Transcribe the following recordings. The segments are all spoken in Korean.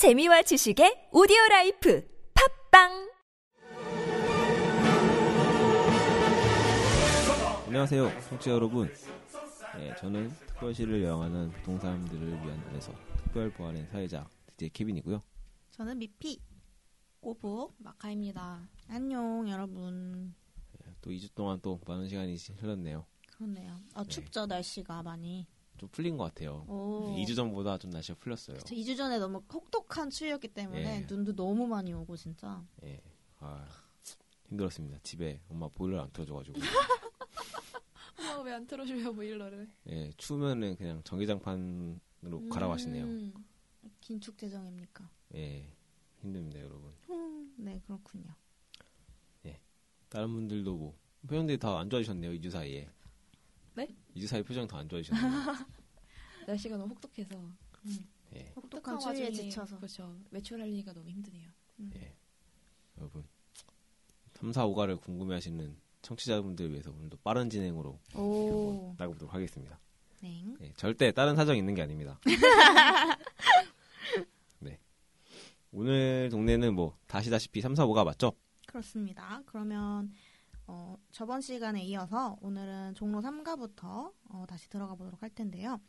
재미와 지식의 오디오 라이프 팝빵 안녕하세요, 청취자 여러분. 네, 저는 특별시를 여행하는 부동산들을 위한 안에서 특별 보안의 사회자 DJ 케빈이고요. 저는 미피. 꼬부 마카입니다. 안녕 여러분. 네, 또 2주 동안 또 많은 시간이 흘렀네요. 그렇네요. 아, 춥죠 날씨가 많이. 좀 풀린 것 같아요. 오. 2주 전보다 좀 날씨가 풀렸어요. 저 2주 전에 너무 혹독한 추위였기 때문에 예. 눈도 너무 많이 오고 진짜. 예, 아, 힘들었습니다. 집에 엄마 보일러 안 틀어줘가지고. 엄마 왜 안 틀어줘요 보일러를? 예, 추우면은 그냥 전기장판으로 가라고 하시네요. 음. 긴축 재정입니까? 예, 힘듭니다, 여러분. 음, 네 그렇군요. 다른 분들도 뭐 표정들이 다 안 좋아지셨네요, 2주 사이에. 네? 2주 사이 표정 다안 좋아지셨네요. 날씨가 너무 혹독해서 예, 혹독한 추위에 와중에 지쳐서. 그렇죠. 외출하려니까 너무 힘드네요. 예. 여러분 3, 4, 5가를 궁금해하시는 청취자분들 위해서 오늘도 빠른 진행으로 오. 나가보도록 하겠습니다. 네. 예, 절대 다른 사정이 있는 게 아닙니다. 네. 오늘 동네는 뭐 다시다시피 3, 4, 5가 맞죠? 그렇습니다. 그러면 어, 저번 시간에 이어서 오늘은 종로 3가부터 어, 다시 들어가 보도록 할 텐데요.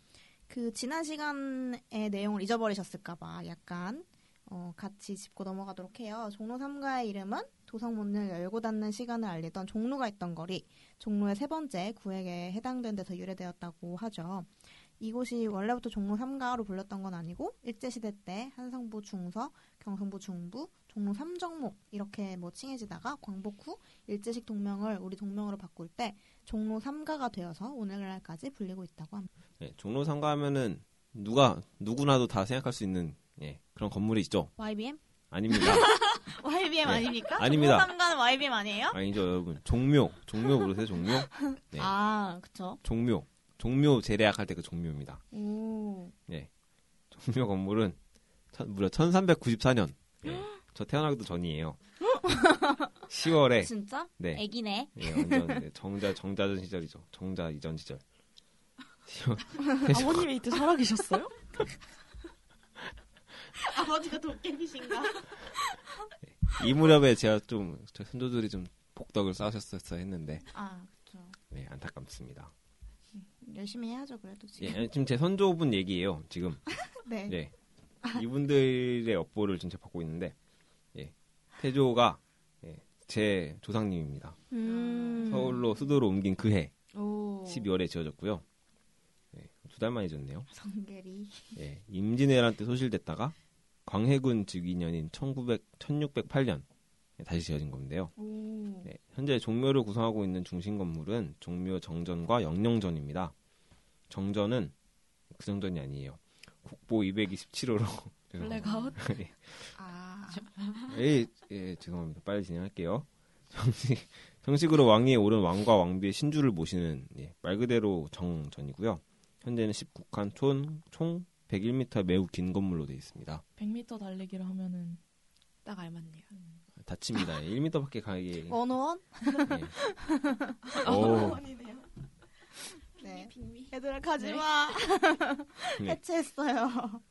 그 지난 시간의 내용을 잊어버리셨을까봐 약간 어, 같이 짚고 넘어가도록 해요. 종로 3가의 이름은 도성 문을 열고 닫는 시간을 알리던 종로가 있던 거리, 종로의 세 번째 구획에 해당된 데서 유래되었다고 하죠. 이곳이 원래부터 종로 3가로 불렸던 건 아니고 일제시대 때 한성부 중서, 경성부 중부, 종로 3정목 이렇게 뭐 칭해지다가 광복 후 일제식 동명을 우리 동명으로 바꿀 때 종로 3가가 되어서 오늘날까지 불리고 있다고 합니다. 예, 종로 3가 하면은 누가 누구나도 다 생각할 수 있는 예, 그런 건물이 있죠? YBM? 아닙니다. YBM 네. 아닙니까? 아닙니다. 종로 3가는 YBM 아니에요? 아니죠, 여러분. 종묘. 종묘 모르세요? 종묘? 네. 아, 그쵸. 종묘. 종묘 재래약 할때 그 종묘입니다. 오. 종묘 건물은 천- 무려 1394년. 예, 저 태어나기도 전이에요. 10월에 진짜? 네. 애기네. 예, 완전 네, 정자 정자전 시절이죠. 정자 이전 시절. 아버님이 이때 살아계셨어요? 아버지가 도깨비신가? 이 무렵에 제가 좀 저 선조들이 좀 복덕을 쌓으셨었어 했는데 아, 그쵸. 네, 안타깝습니다. 열심히 해야죠, 그래도 지금. 예, 지금 제 선조분 얘기예요. 지금 네. 예, 이분들의 업보를 전체 받고 있는데 예, 태조가 예, 제 조상님입니다. 음. 서울로 수도로 옮긴 그해 오. 12월에 지어졌고요. 예, 두달 만에 지었네요. 성계리. 예, 임진왜란 때 소실됐다가 광해군 즉위년인 1900, 1608년 다시 지어진 건데요. 오. 네, 현재 종묘를 구성하고 있는 중심 건물은 종묘 정전과 영녕전입니다. 정전은 그 정전이 아니에요. 국보 227호로 블랙아웃? 아. 예, 예, 죄송합니다. 빨리 진행할게요. 정식, 정식으로 왕위에 오른 왕과 왕비의 신주를 모시는 예, 말 그대로 정전이고요. 현재는 19칸 총, 총 101m 매우 긴 건물로 되어 있습니다. 100m 달리기를 하면은 딱 알맞네요. 다칩니다. 1m밖에 가기. 원호원? 예. 오, 네. 빅미. 얘들아 가지 네. 마. 네. 해체했어요.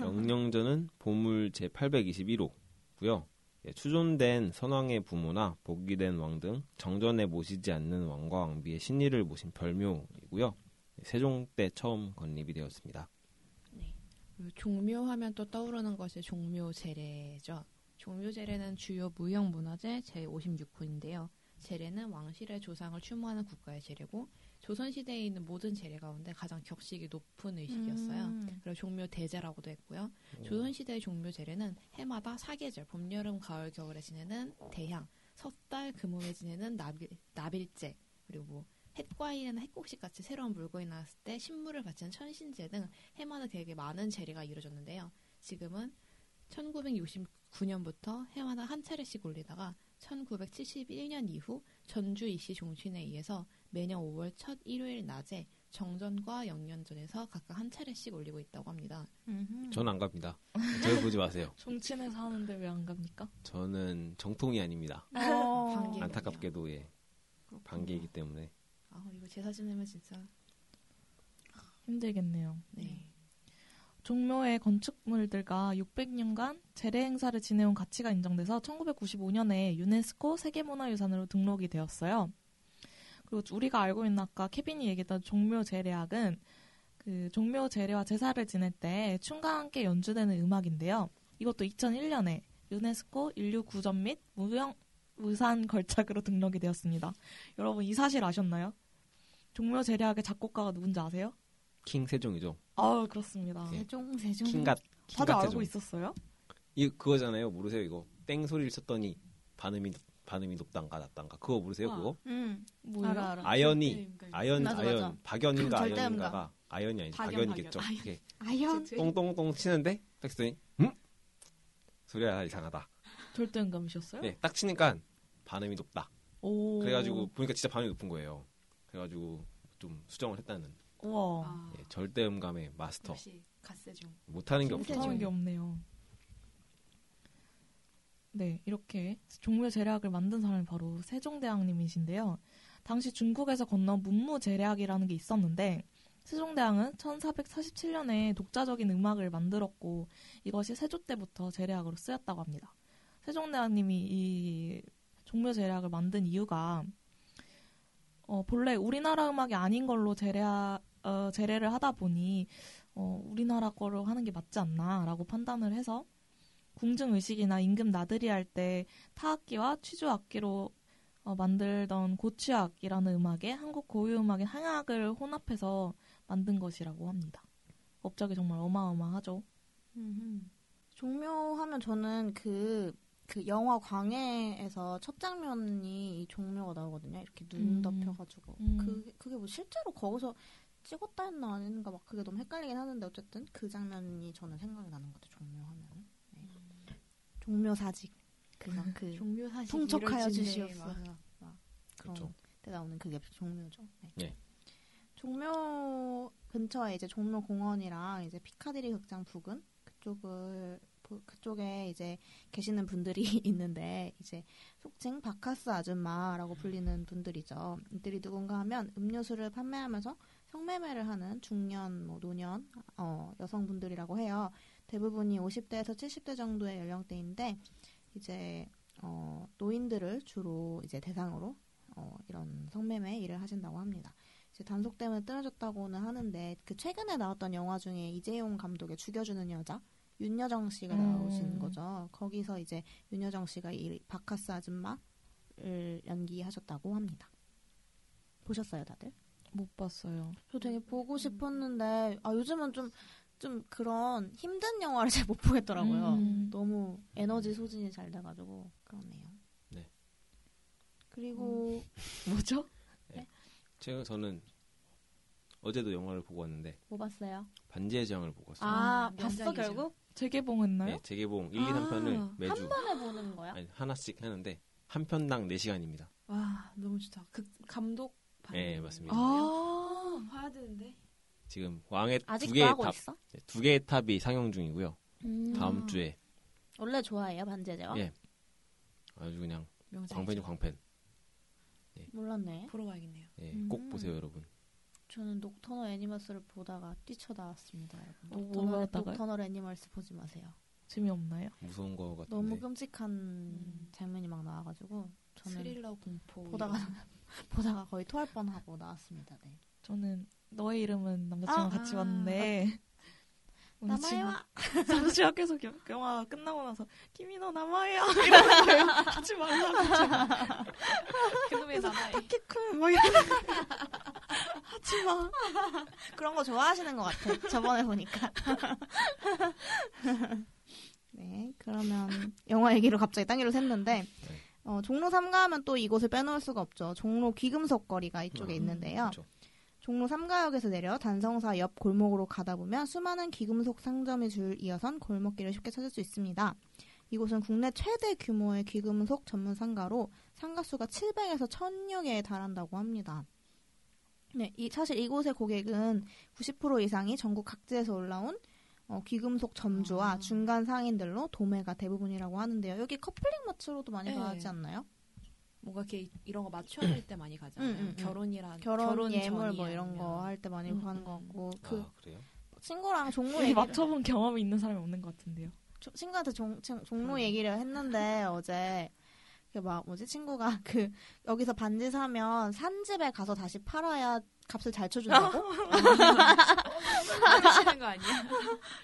영령전은 보물 제 821호고요. 예, 추존된 선왕의 부모나 복위된 왕 등 정전에 모시지 않는 왕과 왕비의 신의를 모신 별묘이고요. 예, 세종 때 처음 건립이 되었습니다. 그 종묘하면 또 떠오르는 것이 종묘제례죠. 종묘제례는 주요 무형문화재 제56호인데요. 제례는 왕실의 조상을 추모하는 국가의 제례고 조선시대에 있는 모든 제례 가운데 가장 격식이 높은 의식이었어요. 음. 그리고 종묘 대제라고도 했고요. 조선시대의 종묘 제례는 해마다 사계절, 봄, 여름, 가을, 겨울에 지내는 대향, 섣달, 금음에 지내는 나빌, 나빌제, 그리고 뭐 햇과일이나 햇곡식 같이 새로운 물건이 나왔을 때 신물을 바치는 천신제 등 해마다 되게 많은 제례가 이루어졌는데요. 지금은 1969년부터 해마다 한 차례씩 올리다가 1971년 이후 전주 이씨 종친에 의해서 매년 5월 첫 일요일 낮에 정전과 영년전에서 각각 한 차례씩 올리고 있다고 합니다. 전안 갑니다. 저를 보지 마세요. 종친에서 하는데 왜 안 갑니까? 저는 정통이 아닙니다. 어. 반기. 안타깝게도 예, 반기이기 때문에 아 이거 제사 지내면 진짜 힘들겠네요. 네. 종묘의 건축물들과 600년간 재래 행사를 지내온 가치가 인정돼서 1995년에 유네스코 세계문화유산으로 등록이 되었어요. 그리고 우리가 알고 있는 아까 케빈이 얘기했던 종묘 재래악은 그 종묘 재래와 제사를 지낼 때 춤과 함께 연주되는 음악인데요. 이것도 2001년에 유네스코 인류 구전 및 무형 무산 걸작으로 등록이 되었습니다. 여러분 이 사실 아셨나요? 종묘 재래악의 작곡가가 누군지 아세요? 킹 세종이죠. 아 그렇습니다. 예. 세종 세종. 킹갓 다들 킹갓 알고 세종. 있었어요? 이 그거잖아요. 모르세요 이거 땡 소리를 쳤더니 반음이 반음이 높단가 낮단가 그거 모르세요 아. 그거? 음 뭐예요? 알아 알아. 아연이 절대음감. 아연 맞아, 아연 맞아. 박연인가. 아연인가가 아연이 아니지 박연, 박연이겠죠. 박연. 이렇게 아연. 똥똥똥 치는데 딱 했더니 음 소리가 이상하다. 절대음감이셨어요? 네, 딱 치니까 반음이 높다. 오. 그래가지고 보니까 진짜 반음이 높은 거예요. 그래가지고 좀 수정을 했다는 우와. 아, 예, 절대음감의 마스터 역시 갓세종. 못하는 게 없죠. 못하는 게 없네요. 네, 이렇게 종묘 재래악을 만든 사람이 바로 세종대왕님이신데요. 당시 중국에서 건너 문무재래악이라는 게 있었는데 세종대왕은 1447년에 독자적인 음악을 만들었고 이것이 세조 때부터 재래악으로 쓰였다고 합니다. 세종대왕님이 이 종묘 재래악을 만든 이유가 어, 본래 우리나라 음악이 아닌 걸로 재래악, 어, 재래를 하다 보니 어, 우리나라 거로 하는 게 맞지 않나라고 판단을 해서 궁중 의식이나 임금 나들이 할 때 타악기와 취주 악기로 어, 만들던 고취악이라는 음악에 한국 고유 음악인 향악을 혼합해서 만든 것이라고 합니다. 업적이 정말 어마어마하죠. 음흠. 종묘하면 저는 그, 그 영화 광해에서 첫 장면이 이 종묘가 나오거든요. 이렇게 눈 음. 덮여가지고. 음. 그, 그게 뭐 실제로 거기서 찍었다 했나 아닌가 막 그게 너무 헷갈리긴 하는데 어쨌든 그 장면이 저는 생각이 나는 것 같아요. 종묘하면. 네. 종묘 사직. 그막 그 종묘 사실 통촉하여 주시옵소서. 그렇죠. 때 나오는 그게 종묘죠. 네. 네. 종묘 근처에 이제 종묘 공원이랑 이제 피카디리 극장 부근 그쪽을 보- 그쪽에 이제 계시는 분들이 있는데 이제 속칭 바카스 아줌마라고 불리는 분들이죠. 이들이 누군가 하면 음료수를 판매하면서 성매매를 하는 중년, 뭐 노년 어, 여성분들이라고 해요. 대부분이 50대에서 70대 정도의 연령대인데 이제 어, 노인들을 주로 이제 대상으로 어, 이런 성매매 일을 하신다고 합니다. 이제 단속 때문에 끊어졌다고는 하는데 그 최근에 나왔던 영화 중에 이재용 감독의 죽여주는 여자 윤여정 씨가 음. 나오신 거죠. 거기서 이제 윤여정 씨가 이 바카스 아줌마를 연기하셨다고 합니다. 보셨어요, 다들? 못 봤어요. 저 되게 보고 싶었는데 아 요즘은 좀 좀 그런 힘든 영화를 잘 못 보겠더라고요. 음. 너무 에너지 소진이 잘 돼가지고 그렇네요. 네. 그리고 뭐죠? 제가 저는 어제도 영화를 보고 왔는데 뭐 봤어요? 반지의 제왕을 보고 왔어요. 아, 아, 봤어. 결국? 재개봉했나요? 네, 재개봉 1, 2, 아, 3편을 매주 한 번에 보는 거야? 아니, 하나씩 하는데 한 편당 4시간입니다. 와 너무 좋다. 그 감독 네, 받는 맞습니다. 아, 봐야 되는데. 지금 왕의 두 개의 탑, 있어? 네, 두 개의 탑이 상영 중이고요. 음. 다음 주에 원래 좋아해요 반지의 제왕? 예. 아주 그냥 명작. 광팬이 광팬. 몰랐네. 보러 가야겠네요. 예, 음. 꼭 보세요, 여러분. 저는 Nocturnal Animals를 보다가 뛰쳐나왔습니다. 여러분. 어, 뭐 Nocturnal, 보다가요? Nocturnal Animals 보지 마세요. 재미없나요? 무서운 거 같은데. 너무 끔찍한 음. 장면이 막 나와가지고 저는 스릴러 공포 보다가 보다가 거의 토할 뻔하고 나왔습니다. 네. 저는 너의 이름은 남자친구랑 아, 같이 아, 봤는데 남아요. 사실 계속 영- 영화 끝나고 나서 김이 너 남아야 이러는 거예요. 하지 말라고. 그놈의 나라에 타키쿤 막 이러는 거예요. 하지 마. 그런 거 좋아하시는 것 같아. 저번에 보니까. 네, 그러면 영화 얘기로 갑자기 딴 길로 샜는데 어, 종로 3가 하면 또 이곳을 빼놓을 수가 없죠. 종로 귀금속 거리가 이쪽에 음, 있는데요. 그렇죠. 종로 3가역에서 내려 단성사 옆 골목으로 가다 보면 수많은 귀금속 상점이 줄 이어선 골목길을 쉽게 찾을 수 있습니다. 이곳은 국내 최대 규모의 귀금속 전문 상가로 상가 수가 700에서 1000여 개에 달한다고 합니다. 네, 이, 사실 이곳의 고객은 90% 이상이 전국 각지에서 올라온 어, 귀금속 점주와 아. 중간 상인들로 도매가 대부분이라고 하는데요. 여기 커플링 마트로도 많이 네. 가지 않나요? 뭔가 이렇게 이런 거 맞춰야 될때 많이 가잖아요. 음, 음, 음. 결혼이란 결혼, 결혼 예물 뭐 이런. 거 할 때 많이 음, 가는 것 음. 같고 그 아, 그래요? 친구랑 종로 얘기를 맞춰본 경험이 있는 사람이 없는 것 같은데요. 조- 친구한테 종, 종, 종로 얘기를 했는데 어제 그 막 뭐지 친구가 그 여기서 반지 사면 산집에 가서 다시 팔아야 값을 잘 쳐준다고 하시는 거 아니야?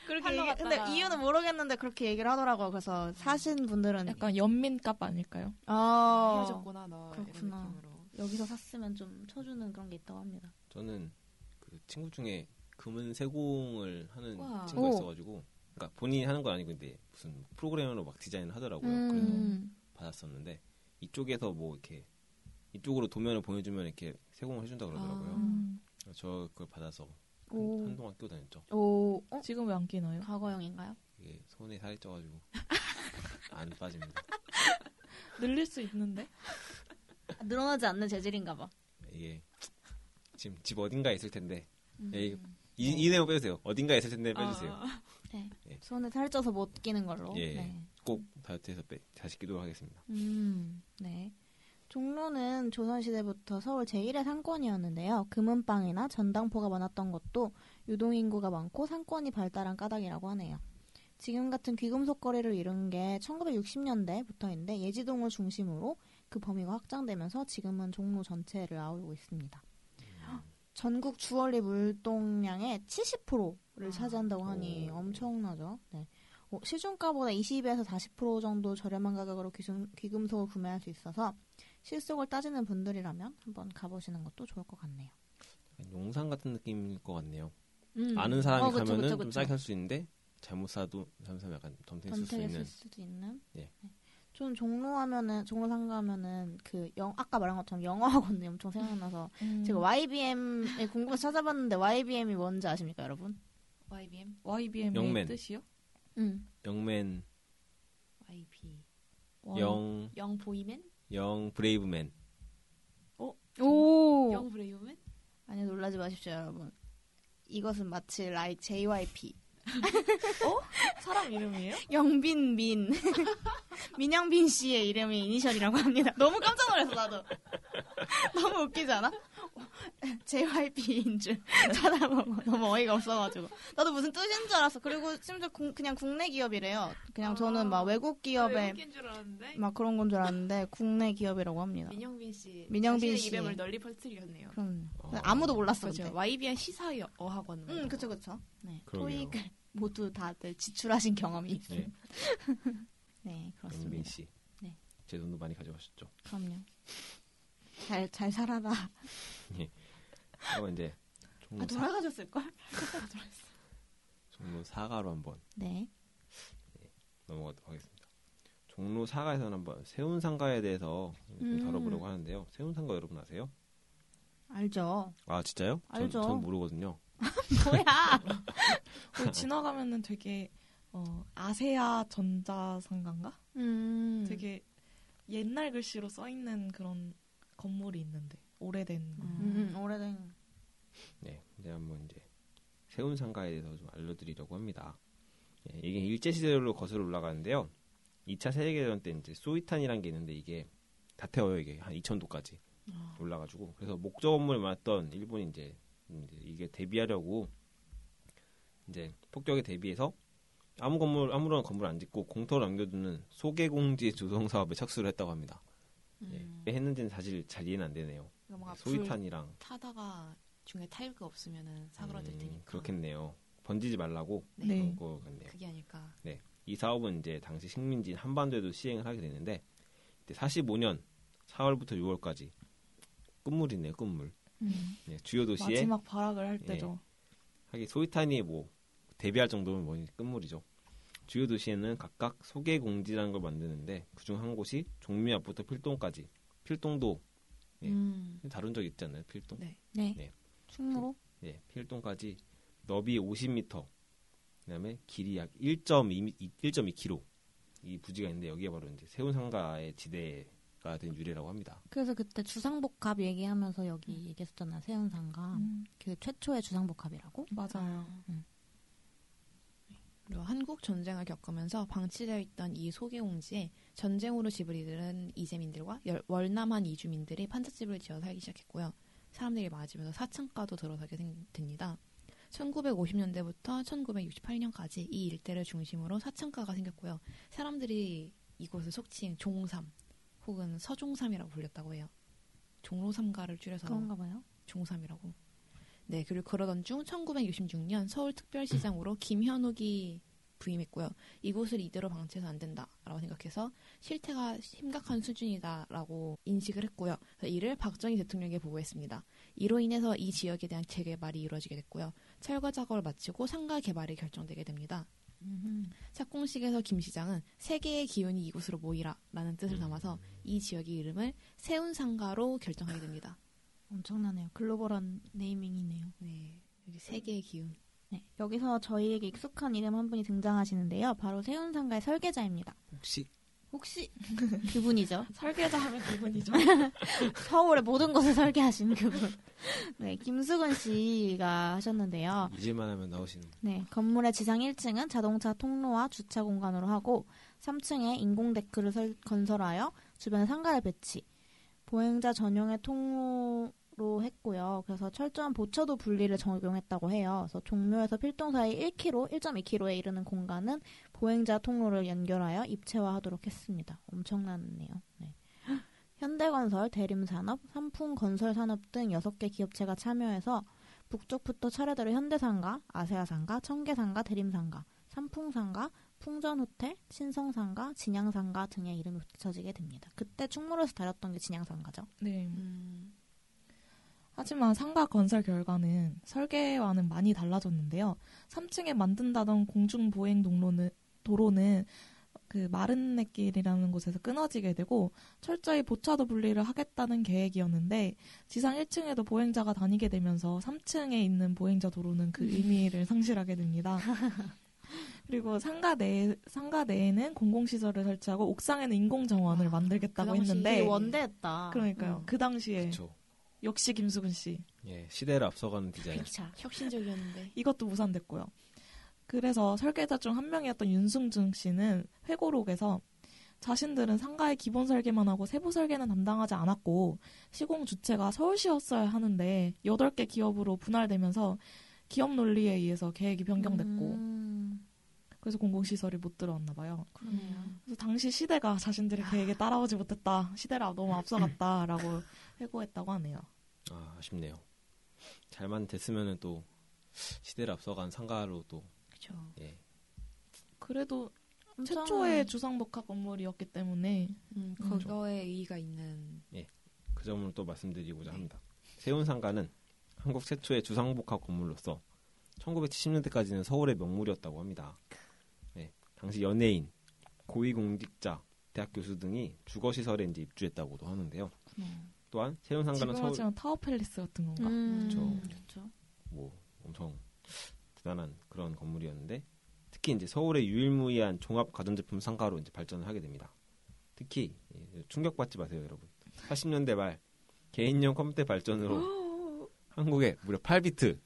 그렇게 얘기. 근데 이유는 모르겠는데 그렇게 얘기를 하더라고요. 그래서 사신 분들은 약간 연민값 아닐까요? 어, 헤어졌구나 너 그렇구나. 여기서 샀으면 좀 쳐주는 그런 게 있다고 합니다. 저는 그 친구 중에 금은 세공을 하는 우와. 친구가 오. 있어가지고 그러니까 본인이 하는 건 아니고 근데 무슨 프로그램으로 막 디자인을 하더라고요. 음. 그래서 받았었는데 이쪽에서 뭐 이렇게 이쪽으로 도면을 보내주면 이렇게 세공을 해준다 그러더라고요. 아. 저 그걸 받아서 오. 한, 한동안 끼고 다녔죠. 오, 어? 지금 왜 안 끼나요? 과거형인가요? 이게 손에 살이 쪄가지고 안 빠집니다. 늘릴 수 있는데? 아, 늘어나지 않는 재질인가 봐. 이게 지금 집 어딘가에 있을 텐데 음. 예, 이, 이, 이 내용 빼주세요. 어딘가에 있을 텐데 빼주세요. 아, 네. 예. 손에 살이 쪄서 못 끼는 걸로. 예. 네. 꼭 다이어트해서 빼, 다시 끼도록 하겠습니다. 음, 네. 종로는 조선시대부터 서울 제1의 상권이었는데요. 금은방이나 전당포가 많았던 것도 유동인구가 많고 상권이 발달한 까닭이라고 하네요. 지금 같은 귀금속 거래를 이룬 게 1960년대부터인데 예지동을 중심으로 그 범위가 확장되면서 지금은 종로 전체를 아우르고 있습니다. 전국 주얼리 물동량의 70%를 아. 차지한다고 하니 오. 엄청나죠. 네. 어, 시중가보다 20에서 40% 정도 저렴한 가격으로 귀금, 귀금속을 구매할 수 있어서 실속을 따지는 분들이라면 한번 가보시는 것도 좋을 것 같네요. 용산 같은 느낌일 것 같네요. 음. 아는 사람이 어, 그쵸, 가면은 그쵸, 좀 그쵸. 싸게 살 수 있는데 잘못 사도 사면 약간 덤탱이 쓸수 있는 쓸 수도 있는. 예. 네. 저는 종로 하면은 종로 상가하면은 그 영, 아까 말한 것처럼 영어 학원이 엄청 생각나서 음. 제가 YBM에 궁금해서 찾아봤는데 YBM이 뭔지 아십니까, 여러분? YBM, YBM의 young man. 뜻이요? 음. young man, YB, 와, young, young boy man, young brave man. 오. young brave man. 아니 놀라지 마십시오, 여러분. 이것은 마치 like JYP 사람 이름이에요? 영빈 민 민영빈 씨의 이름이 이니셜이라고 합니다. 너무 깜짝 놀랐어 나도. 너무 웃기지 않아? JYP인 줄 찾아보고 너무 어이가 없어가지고 나도 무슨 뜻인 줄 알았어. 그리고 심지어 국- 그냥 국내 기업이래요. 그냥 저는 막 외국 기업에 외국인 줄 알았는데 막 그런 건 줄 알았는데 국내 기업이라고 합니다. 민영빈 씨, 민영빈 씨. 이름을 널리 퍼뜨렸네요. 그럼 어. 아무도 몰랐어. 근데. YBN 시사 어학원. 응, 그쵸 그쵸. 네. 토익을 모두 다들 지출하신 경험이 네, 있습니다. 네, 그렇습니다. 영빈 씨. 네. 제 돈도 많이 가져가셨죠. 그럼요. 잘, 잘 살아라. 그럼 이제 종로, 아, 사, 돌아가셨을 걸? 종로 사가로 한번 네. 넘어가도록 하겠습니다. 종로 사가에서는 한번 세운 상가에 대해서 좀 음. 다뤄보려고 하는데요. 세운 상가 여러분 아세요? 알죠. 아 진짜요? 전- 알죠. 전 모르거든요. 뭐야? 거기 지나가면은 되게 어, 아세아 전자상가인가? 음. 되게 옛날 글씨로 써 있는 그런 건물이 있는데 오래된 음, 음, 오래된. 네, 이제 한번 이제 세운 상가에 대해서 좀 알려드리려고 합니다. 예, 이게 일제 시대로 거슬러 올라가는데요. 2차 세계대전 때 이제 소이탄이라는 게 있는데 이게 다 태워요 이게 한 2,000도까지 올라가지고 그래서 목적 업무를 맡았던 일본이 이제, 이제 이게 대비하려고 이제 폭격에 대비해서 아무 건물 아무런 건물 안 짓고 공터를 남겨두는 소개공지 조성 사업에 착수를 했다고 합니다. 예, 음. 왜 했는지는 사실 잘 이해는 안 되네요. 이거 뭔가 불 소이탄이랑 타다가 중에 타일가 없으면은 사그라들 음, 테니까. 그렇겠네요. 번지지 말라고 네. 네. 그런 거 같네요. 그게 아닐까. 네. 이 사업은 이제 당시 식민지인 한반도에도 시행을 하게 되는데 45년 4월부터 6월까지 끝물이네요, 끝물. 음. 네, 주요 도시에 마지막 발악을 할 예. 때죠. 하긴 소이탄이 뭐 데뷔할 정도면 뭐 끝물이죠. 주요 도시에는 각각 소개 공지라는 걸 만드는데 그중 한 곳이 종묘 앞부터 필동까지. 필동도 예. 음. 다룬 적 있지 않나요? 필동. 네. 네. 네. 충무로? 예, 필동까지 너비 50m, 그다음에 길이 약 1.2 1.2km 이 부지가 있는데 여기가 바로 이제 세운상가의 지대가 된 유래라고 합니다. 그래서 그때 주상복합 얘기하면서 여기 얘기했었잖아, 세운상가. 음, 그 최초의 주상복합이라고? 맞아요. 그리고 한국 전쟁을 겪으면서 방치되어 있던 이 소개공지에 전쟁으로 집을 잃은 이재민들과 열- 월남한 이주민들이 판잣집을 지어 살기 시작했고요. 사람들이 많아지면서 사층가도 들어서게 생- 됩니다. 1950년대부터 1968년까지 이 일대를 중심으로 사층가가 생겼고요. 사람들이 이곳을 속칭 종삼 혹은 서종삼이라고 불렸다고 해요. 종로 삼가를 줄여서 그런가 봐요. 종삼이라고. 네, 그리고 그러던 중 1966년 서울특별시장으로 김현욱이 부임했고요. 이곳을 이대로 방치해서 안 된다라고 생각해서 실태가 심각한 수준이다라고 인식을 했고요. 이를 박정희 대통령에게 보고했습니다. 이로 인해서 이 지역에 대한 재개발이 이루어지게 됐고요. 철거 작업을 마치고 상가 개발이 결정되게 됩니다. 착공식에서 김 시장은 세계의 기운이 이곳으로 모이라라는 뜻을 담아서 이 지역의 이름을 세운상가로 결정하게 됩니다. 엄청나네요. 글로벌한 네이밍이네요. 네, 여기 세계의 기운. 네, 여기서 저희에게 익숙한 이름 한 분이 등장하시는데요. 바로 세운상가의 설계자입니다. 혹시 혹시 그분이죠. 설계자 하면 그분이죠. 서울의 모든 것을 설계하신 그분. 네, 김수근 씨가 하셨는데요. 잊을만 하면 나오시는 분. 네, 건물의 지상 1층은 자동차 통로와 주차 공간으로 하고 3층에 인공 데크를 설- 건설하여 주변에 상가를 배치. 보행자 전용의 통로로 했고요. 그래서 철저한 보처도 분리를 적용했다고 해요. 그래서 종묘에서 필동 사이 1km, 1.2km에 이르는 공간은 보행자 통로를 연결하여 입체화하도록 했습니다. 엄청나네요. 네. 현대건설, 대림산업, 삼풍건설산업 등 6개 기업체가 참여해서 북쪽부터 차례대로 현대상가, 아세아상가, 청계상가, 대림상가, 삼풍상가, 풍전호텔, 신성상가, 진양상가 등의 이름이 붙여지게 됩니다. 그때 충무로에서 다녔던 게 진양상가죠. 네. 음, 하지만 상가 건설 결과는 설계와는 많이 달라졌는데요. 3층에 만든다던 공중 보행 동로는 도로는 그 마른내길이라는 곳에서 끊어지게 되고 철저히 보차도 분리를 하겠다는 계획이었는데 지상 1층에도 보행자가 다니게 되면서 3층에 있는 보행자 도로는 그 의미를 상실하게 됩니다. 그리고 상가 내 상가 내에는 공공 시설을 설치하고 옥상에는 인공 정원을 와, 만들겠다고 그 했는데 원대했다. 그러니까요. 음. 그 당시에 그렇죠. 역시 김수근 씨 예, 시대를 앞서가는 디자인. 그쵸. 혁신적이었는데. 이것도 무산됐고요. 그래서 설계자 중 한 명이었던 윤승준 씨는 회고록에서 자신들은 상가의 기본 설계만 하고 세부 설계는 담당하지 않았고 시공 주체가 서울시였어야 하는데 8개 기업으로 분할되면서 기업 논리에 의해서 계획이 변경됐고 음, 그래서 공공시설이 못 들어왔나 봐요. 그러네요. 그래서 당시 시대가 자신들의 계획에 따라오지 못했다. 시대를 너무 앞서갔다라고 회고했다고 하네요. 아, 아쉽네요. 잘만 됐으면은 또 시대를 앞서간 상가로 또 그쵸. 예. 그래도 최초의 주상복합 건물이었기 때문에 음. 그거에 의의가 있는. 그 점을 또 말씀드리고자 합니다. 세운 상가는 한국 최초의 주상복합 건물로서 1970년대까지는 서울의 명물이었다고 합니다. 네, 당시 연예인, 고위공직자, 대학 교수 등이 주거 시설에 이제 입주했다고도 하는데요. 또한 세운 상가는 지금 서울 하지만 타워 팰리스 같은 건가? 음, 그쵸. 그쵸. 뭐 엄청 대단한 그런 건물이었는데 특히 이제 서울의 유일무이한 종합 가전제품 상가로 이제 발전을 하게 됩니다. 특히 예, 충격받지 마세요, 여러분. 80년대 말 개인용 컴퓨터 발전으로 한국에 무려 8비트,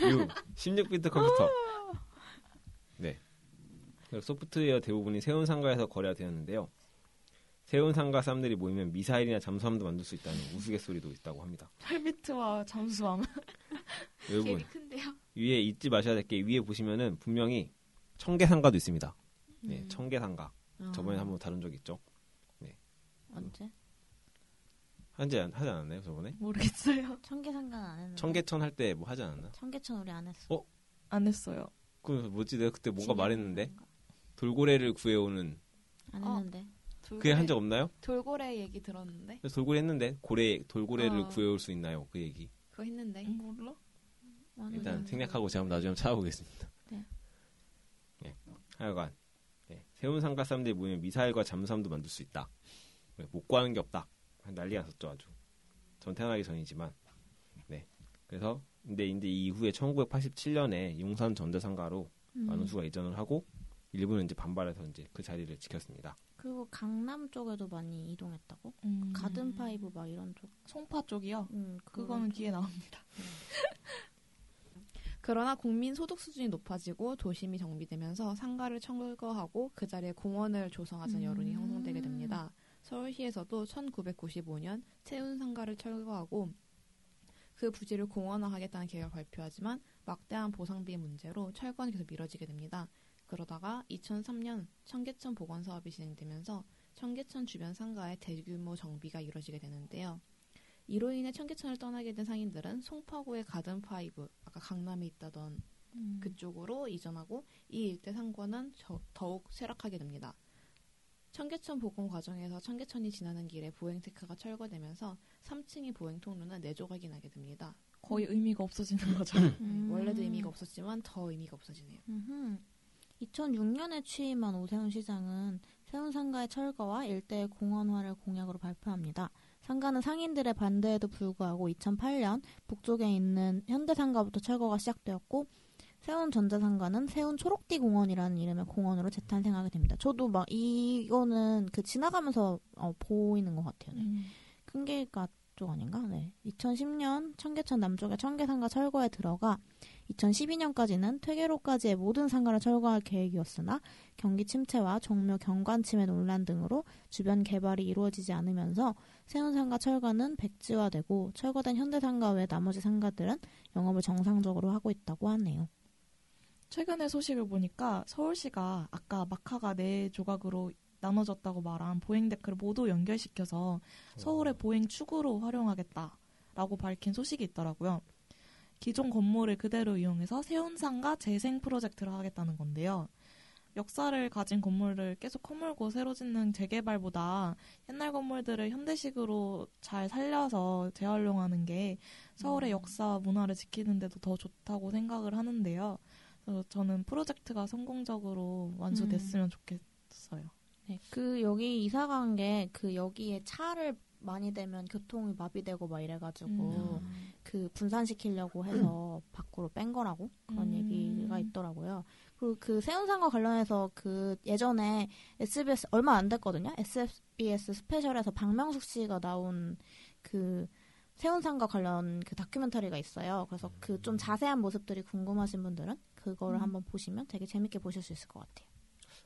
6, 16비트 컴퓨터. 네. 소프트웨어 대부분이 세운 상가에서 거래가 되었는데요. 세운 상가 사람들이 모이면 미사일이나 잠수함도 만들 수 있다는 우스갯소리도 있다고 합니다. 8비트와 잠수함. 여러분 큰데요. 위에 잊지 마셔야 될 게 위에 보시면은 분명히 청계 상가도 있습니다. 네, 음. 청계 상가. 아. 저번에 한번 다룬 적 있죠. 언제? 하지, 않- 하지 않았나요, 저번에? 모르겠어요. 청계 상가는 안 했는데. 청계천 할 때 뭐 하지 않았나? 청계천 우리 안 했어. 어? 안 했어요. 그 뭐지? 내가 그때 뭔가. 말했는데 돌고래를 구해오는 안 어. 했는데. 그게 한 적 없나요? 돌고래 얘기 들었는데 그래서 돌고래 했는데 고래 돌고래를 어. 구해올 수 있나요? 그 얘기. 그거 했는데 몰라? 안 일단. 생략하고 제가 한번 나중에 한번 찾아보겠습니다. 네. 네. 하여간 네. 세운 상가 사람들이 모이면 미사일과 잠수함도 만들 수 있다. 네, 못 구하는 게 없다. 난리가 났었죠 아주. 전 태어나기 전이지만. 네. 그래서 근데 이제 이후에 1987년에 용산 전자상가로 음. 많은 수가 이전을 하고 일부는 이제 반발해서 이제 그 자리를 지켰습니다. 그리고 강남 쪽에도 많이 이동했다고? 음. 가든 파이브 막 이런 쪽. 송파 쪽이요. 음, 그거는 쪽. 뒤에 나옵니다. 그러나 국민 소득 수준이 높아지고 도심이 정비되면서 상가를 철거하고 그 자리에 공원을 조성하자는 여론이 음. 형성되게 됩니다. 서울시에서도 1995년 세운 상가를 철거하고 그 부지를 공원화하겠다는 계획을 발표하지만 막대한 보상비 문제로 철거는 계속 미뤄지게 됩니다. 그러다가 2003년 청계천 복원 사업이 진행되면서 청계천 주변 상가의 대규모 정비가 이루어지게 되는데요. 이로 인해 청계천을 떠나게 된 상인들은 송파구의 가든파이브, 아까 강남에 있다던 음. 그쪽으로 이전하고 이 일대 상권은 저- 더욱 쇠락하게 됩니다. 청계천 복원 과정에서 청계천이 지나는 길에 보행테크가 철거되면서 3층의 보행 통로는 네 내조각이 나게 됩니다. 거의 의미가 없어지는 거죠. 음. 원래도 의미가 없었지만 더 의미가 없어지네요. 음흠. 2006년에 취임한 오세훈 시장은 세운 상가의 철거와 일대의 공원화를 공약으로 발표합니다. 상가는 상인들의 반대에도 불구하고 2008년 북쪽에 있는 현대상가부터 철거가 시작되었고 세운 전자상가는 세운 초록띠 공원이라는 이름의 공원으로 재탄생하게 됩니다. 저도 막 이거는 그 지나가면서 어, 보이는 것 같아요. 네. 음. 큰길가 쪽 아닌가? 네. 2010년 청계천 남쪽의 청계상가 철거에 들어가 2012년까지는 퇴계로까지의 모든 상가를 철거할 계획이었으나 경기 침체와 종묘 경관 침해 논란 등으로 주변 개발이 이루어지지 않으면서 세운 상가 철거는 백지화되고 철거된 현대 상가 외 나머지 상가들은 영업을 정상적으로 하고 있다고 하네요. 최근에 소식을 보니까 서울시가 아까 마카가 네 조각으로 나눠졌다고 말한 보행 데크를 모두 연결시켜서 서울의 보행 축으로 활용하겠다라고 밝힌 소식이 있더라고요. 기존 건물을 그대로 이용해서 세운상가 재생 프로젝트를 하겠다는 건데요. 역사를 가진 건물을 계속 허물고 새로 짓는 재개발보다 옛날 건물들을 현대식으로 잘 살려서 재활용하는 게 서울의 역사와 문화를 지키는 데도 더 좋다고 생각을 하는데요. 저는 프로젝트가 성공적으로 완수됐으면 좋겠어요. 네, 그 여기 이사 간 게 그 여기에 차를 많이 대면 교통이 마비되고 막 이래가지고 음. 그 분산시키려고 해서 밖으로 뺀 거라고 그런 음. 얘기가 있더라고요. 그리고 그 세운상과 관련해서 그 예전에 SBS 얼마 안 됐거든요. SBS 스페셜에서 박명숙 씨가 나온 그 세운상과 관련 그 다큐멘터리가 있어요. 그래서 그 좀 자세한 모습들이 궁금하신 분들은 그거를 음. 한번 보시면 되게 재밌게 보실 수 있을 것 같아요.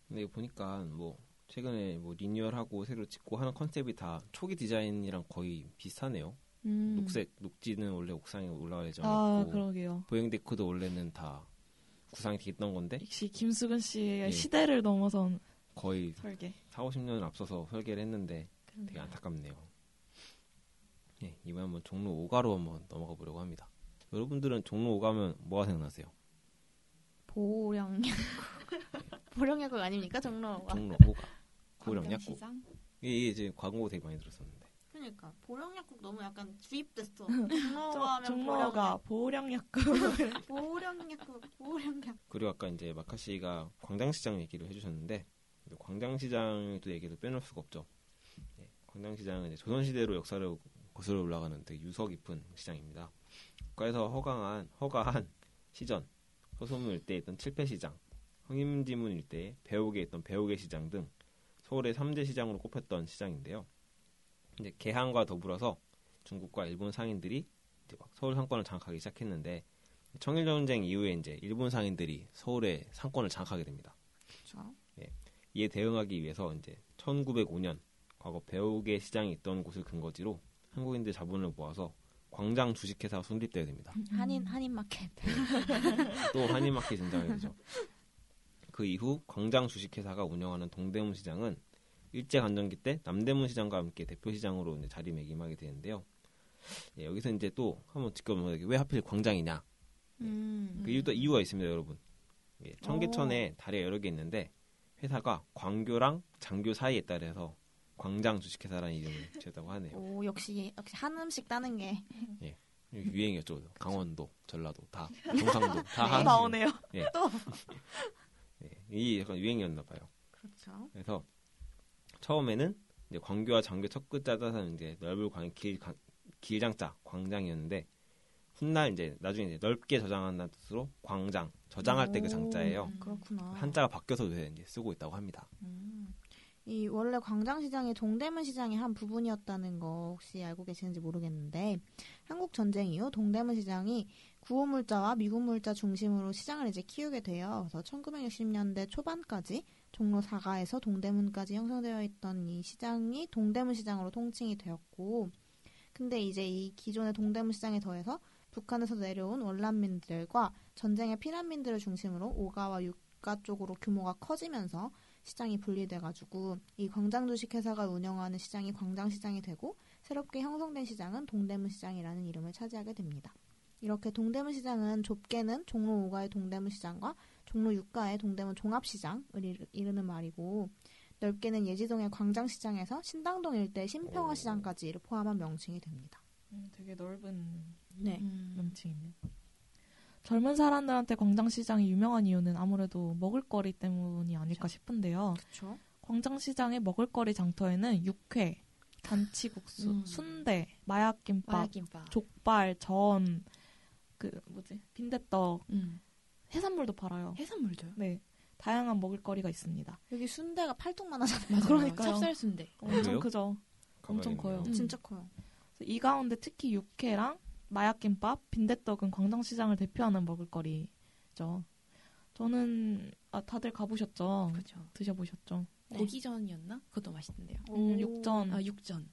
근데 이거 보니까 뭐 최근에 뭐 리뉴얼하고 새로 짓고 하는 컨셉이 다 초기 디자인이랑 거의 비슷하네요. 음. 녹색 녹지는 원래 옥상에 올라갈 아, 예정이었고 그러게요. 보행 데크도 원래는 다 구상이 돼 있던 건데 역시 김수근 씨의 예. 시대를 넘어선 거의 설계. 4, 50년을 앞서서 설계를 했는데 되게 안타깝네요. 예, 이번에 한번 종로 5가로 한번 넘어가 보려고 합니다. 여러분들은 종로 5 가면 뭐가 생각나세요? 보령약국 보령약국 아닙니까 종로가? 종로 5가 보령 약국. 광장시장? 이게 이제 광고 되게 많이 들었었는데. 그러니까 보령약국 너무 약간 주입됐어. 저- 종로가 보령약국. 보령약국 보령약. 그리고 아까 이제 마카 씨가 광장시장 얘기를 해주셨는데 광장시장도 얘기도 빼놓을 수가 없죠. 예, 광장시장은 이제 조선시대로 역사를 거슬러 올라가는 되게 유서 깊은 시장입니다. 국가에서 허가한 허가한 시전 서소문 일대에 있던 칠패시장, 흥임지문 일대에 배옥에 있던 배옥의 시장 등 서울의 3대 시장으로 꼽혔던 시장인데요. 이제 개항과 더불어서 중국과 일본 상인들이 이제 막 서울 상권을 장악하기 시작했는데 청일 전쟁 이후에 이제 일본 상인들이 서울의 상권을 장악하게 됩니다. 그렇죠. 이에 대응하기 위해서 이제 1905년 과거 배옥의 시장이 있던 곳을 근거지로 한국인들 자본을 모아서 광장 주식회사가 설립되게 됩니다. 한인 한인 마켓. 또 한인마켓 등장하게 되죠. 그 이후 광장 주식회사가 운영하는 동대문 시장은 일제 강점기 때 남대문 시장과 함께 대표 시장으로 이제 자리매김하게 되는데요. 예, 여기서 이제 또 한번 짚어보면 왜 하필 광장이냐? 음. 그 이유도 이유가 있습니다, 여러분. 예, 청계천에 다리가 여러 개 있는데 회사가 광교랑 장교 사이에 그래서 광장 주식회사라는 이름을 지었다고 하네요. 오 역시 역시 한 음식 따는 게 유행이었죠. 강원도, 전라도 다, 경상도 다다 한. 나오네요. 예, 이 약간 유행이었나 봐요. 그렇죠. 그래서 처음에는 이제 광교와 장교 첫 글자자는 이제 넓을 광, 길, 강- 길장자 광장이었는데 훗날 이제 나중에 이제 넓게 저장한다는 뜻으로 광장 저장할 때 그 장자예요. 음, 그렇구나. 한자가 바뀌어서 요새 이제 쓰고 있다고 합니다. 음. 이 원래 광장시장이 동대문 시장의 한 부분이었다는 거 혹시 알고 계시는지 모르겠는데 한국 전쟁 이후 동대문 시장이 구호 물자와 미군 물자 중심으로 시장을 이제 키우게 돼요. 그래서 1960년대 초반까지 종로 4가에서 동대문까지 형성되어 있던 이 시장이 동대문 시장으로 통칭이 되었고 그 근데 이제 이 기존의 동대문 시장에 더해서 북한에서 내려온 월남민들과 전쟁의 피난민들을 중심으로 오가와 육가 쪽으로 규모가 커지면서 시장이 분리돼가지고 이 광장 주식회사가 운영하는 시장이 광장시장이 되고 새롭게 형성된 시장은 동대문 시장이라는 이름을 차지하게 됩니다. 이렇게 동대문 시장은 좁게는 종로 5가의 동대문 시장과 종로 6가의 동대문 종합시장을 이르- 이르는 말이고 넓게는 예지동의 광장시장에서 신당동 일대 신평화 시장까지를 포함한 명칭이 됩니다. 음, 되게 넓은 네. 음. 명칭이네요. 젊은 사람들한테 광장시장이 유명한 이유는 아무래도 먹을거리 때문이 아닐까 싶은데요. 그렇죠. 광장시장의 먹을거리 장터에는 육회, 잔치국수, 음. 순대, 마약김밥, 마약김밥. 족발, 전, 그 뭐지 빈대떡, 음. 해산물도 팔아요. 해산물도요? 네, 다양한 먹을거리가 있습니다. 여기 순대가 팔뚝만 하잖아요. 맞아요. 그러니까요. 찹쌀 순대. 엄청 그래요? 크죠. 엄청. 커요. 음. 진짜 커요. 이 가운데 특히 육회랑 마약김밥, 빈대떡은 광장시장을 대표하는 먹을거리죠. 저는 아, 다들 가보셨죠? 그렇죠. 드셔보셨죠? 네. 고기전이었나? 그것도 맛있던데요. 음, 육전, 아 육전.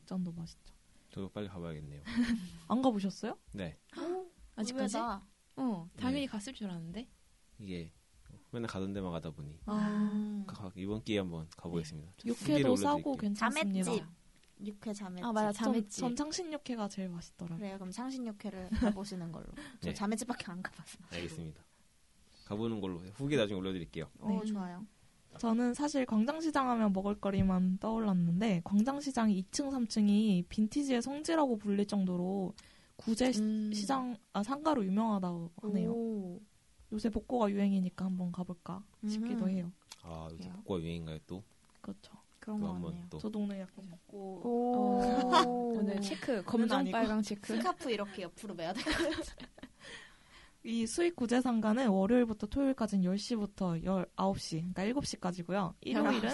육전도 맛있죠. 저도 빨리 가봐야겠네요. 안 가보셨어요? 네. 아직까지? 의외다. 어 당연히 네. 갔을 줄 알았는데. 이게 맨날 가던 데만 가다 보니 아, 가- 이번 기회에 한번 가보겠습니다. 육회도 싸고. 괜찮습니다. 자맷집. 육회 자매집. 아 맞아 전, 자매집. 전 창신 육회가 제일 맛있더라고요. 그래요. 그럼 상신 육회를 가보시는 걸로. 저 네. 자매집밖에 안 가봐서. 알겠습니다. 가보는 걸로. 후기 나중에 올려드릴게요. 오 네. 좋아요. 저는 사실 광장시장 하면 먹을거리만 떠올랐는데 광장시장 2층, 3층이 빈티지의 성지라고 불릴 정도로 구제 시- 음. 시장 아 상가로 유명하다고 하네요. 오. 요새 복고가 유행이니까 한번 가볼까 싶기도 음흠. 해요. 아 요새? 복고가 유행인가요 또? 그렇죠. 그런 또거 한번 같네요. 또 저도 오늘 약간 복고 오. 오늘 체크 검정. 빨강 체크. 스카프 이렇게 옆으로 매야 돼. 이 수익 구제 상가는 월요일부터 토요일까지는 10시부터 19시, 그러니까 7시까지고요. 일요일은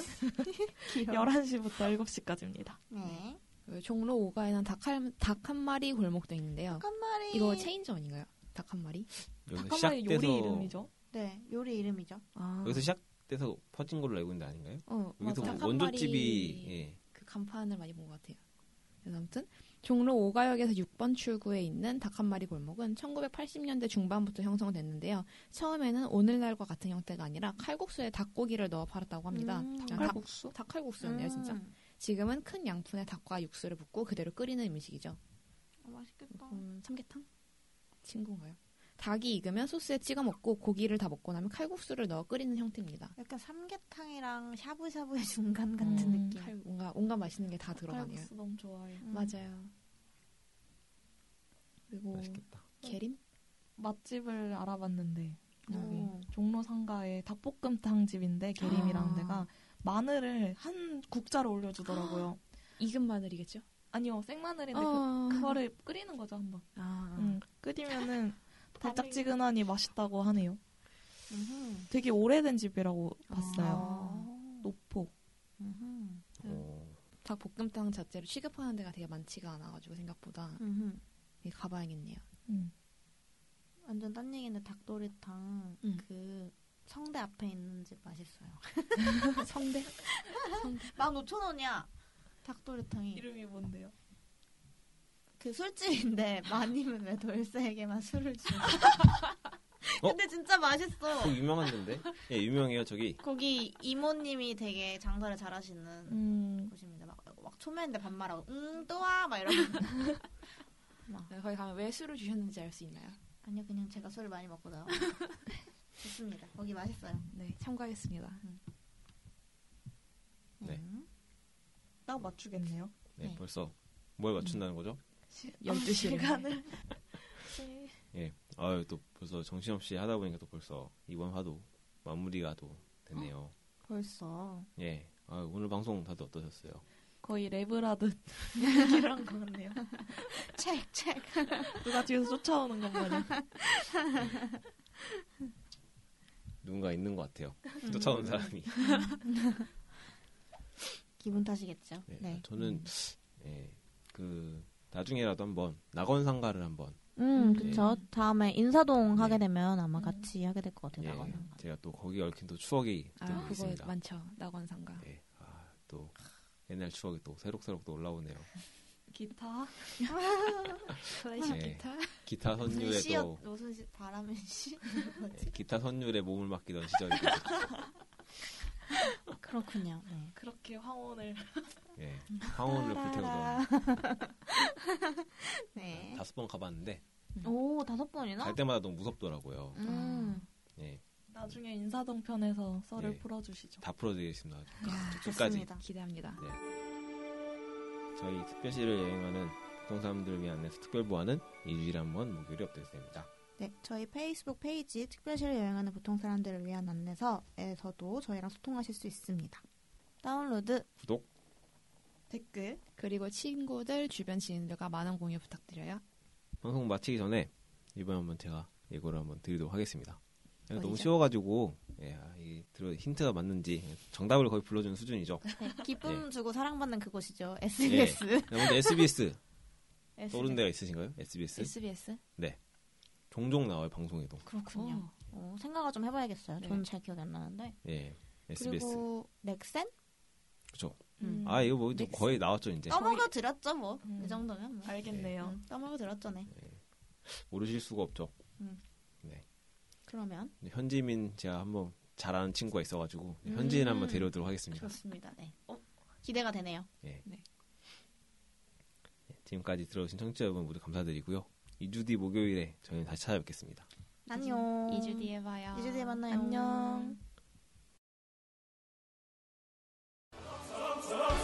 11시부터 7시까지입니다. 네. 그 종로 5가에 는 닭한 닭한 마리 골목도 있는데요. 한 마리. 이거 체인점 아닌가요? 닭 한 마리? 여기서 잠깐만 시작돼서 요리 이름이죠. 네 요리 이름이죠. 아. 여기서 시작 돼서 퍼진 걸로 알고 있는데 아닌가요? 어, 여기서 맞아. 닭한 원조집이 예. 그 간판을 많이 본 것 같아요. 그래서 아무튼 종로 5가역에서 6번 출구에 있는 닭 한 마리 골목은 1980년대 중반부터 형성됐는데요. 처음에는 오늘날과 같은 형태가 아니라 칼국수에 닭고기를 넣어 팔았다고 합니다. 음. 그냥 칼국수? 닭, 닭칼국수였네요, 진짜. 음. 지금은 큰 양푼에 닭과 육수를 붓고 그대로 끓이는 음식이죠. 아, 맛있겠다. 음, 삼계탕? 친구인가요? 닭이 익으면 소스에 찍어 먹고 고기를 다 먹고 나면 칼국수를 넣어 끓이는 형태입니다. 약간 삼계탕이랑 샤브샤브의 중간 같은 음. 느낌. 칼, 뭔가 온갖 맛있는 게 다 들어가네요. 칼국수 너무 좋아해요. 음. 맞아요. 그리고 맛있겠다. 계림? 맛집을 알아봤는데 여기 오. 종로 상가에 닭볶음탕 집인데 계림이라는 아. 데가 마늘을 한 국자로 올려주더라고요. 익은 마늘이겠죠? 아니요 생마늘인데 어. 그, 그거를 끓이는 거죠 한번. 아, 응, 끓이면은 달짝지근하니 맛있다고 하네요. 음흠. 되게 오래된 집이라고 봤어요. 아. 노포. 음흠. 어, 닭 볶음탕 자체로 취급하는 데가 되게 많지가 않아가지고 생각보다 음흠. 가봐야겠네요. 음. 완전 딴 얘기인데 닭도리탕 음. 그 성대 앞에 있는 집 맛있어요. 성대? 15,000원이야. 닭도리탕이 이름이 뭔데요? 그 술집인데 마님은 왜 돌쇠에게만 술을 줘? 어? 근데 진짜 맛있어. 그 유명한 데인데? 예, 유명해요 저기. 거기 이모님이 되게 장사를 잘하시는 음, 곳입니다. 막, 막 초면인데 반말하고 응 또와 막 이러고. 네, 거기 가면 왜 술을 주셨는지 알 수 있나요? 아니요 그냥 제가 술을 많이 먹고 나와. 좋습니다. 거기 맛있어요. 네, 참가하겠습니다. 네. 음. 딱 맞추겠네요. 네, 네. 벌써 뭘 맞춘다는 거죠? 12시에. 시간을. 예. 아유 또 벌써 정신없이 하다 보니까 또 벌써 이번 화도 마무리가 또 됐네요. 벌써. 예. 아 오늘 방송 다들 어떠셨어요? 거의 랩을 하듯 얘기를 한 것 같네요. 책 책. 누가 뒤에서 쫓아오는 것 마냥. 누군가 있는 것 같아요. 음. 쫓아오는 사람이. 기분 탓이겠죠. 네. 네. 저는 예. 그 나중에라도 한번 낙원 상가를 한번 음, 그쵸. 다음에 인사동 네. 하게 되면 아마 음. 같이 하게 될 것 같아요. 예. 나가는. 제가 또 거기 얽힌 또 추억이 아, 또 그거 있습니다. 많죠. 낙원상가. 예. 아, 또 옛날 추억이 또 새록새록 또 올라오네요. 기타. 클래식 네. 기타. 기타 선율에도 시였 무슨 시 바람의 시? 예, 기타 선율에 몸을 맡기던 시절이. 그렇군요. 네. 그렇게 황혼을. 예, 황혼을 불태우던 네. 다섯 번 가봤는데 오 다섯 번이나? 갈 때마다 너무 무섭더라고요. 음. 예, 나중에 인사동 편에서 썰을 네. 풀어주시죠. 다 풀어드리겠습니다. 야, 끝까지. 좋습니다. 기대합니다. 저희 특별시를 여행하는 보통 사람들을 위한 안내서 특별보안은 일주일에 한 번 목요일에 업데이트됩니다. 네, 저희 페이스북 페이지 특별시를 여행하는 보통 사람들을 위한 안내서에서도 저희랑 소통하실 수 있습니다. 다운로드, 구독, 댓글, 그리고 친구들, 주변 지인들과 많은 공유 부탁드려요. 방송 마치기 전에 이번 한번 제가 예고를 한번 드리도록 하겠습니다. 너무 어디죠? 쉬워가지고 예, 아, 이 들어 힌트가 맞는지 정답을 거의 불러주는 수준이죠. 네, 기쁨 예. 주고 사랑받는 그곳이죠. SBS. 자, 먼저 SBS SBS. 떠오른 데가 있으신가요? SBS SBS? 종종 나와요 방송에도. 그렇군요. 오. 어, 생각을 좀 해봐야겠어요. 네. 저는 잘 기억이 안 나는데. 예, SBS. 그리고 넥센? 그렇죠. 음. 아 이거 뭐 넥슨. 거의 나왔죠 이제. 떠먹여 드렸죠, 뭐. 음. 이 정도면. 뭐. 알겠네요. 음, 떠먹여 드렸죠, 네. 모르실 수가 없죠. 그러면 현지민 제가 한번 잘 아는 친구가 있어가지고 현지인 음. 한번 데려오도록 하겠습니다. 좋습니다. 네. 어, 기대가 되네요. 지금까지 들어오신 청취자 여러분 모두 감사드리고요. 2주 뒤 목요일에 저희는 다시 찾아뵙겠습니다. 안녕. 2주 뒤에 봐요. 2주 뒤에 만나요. 안녕. Stop.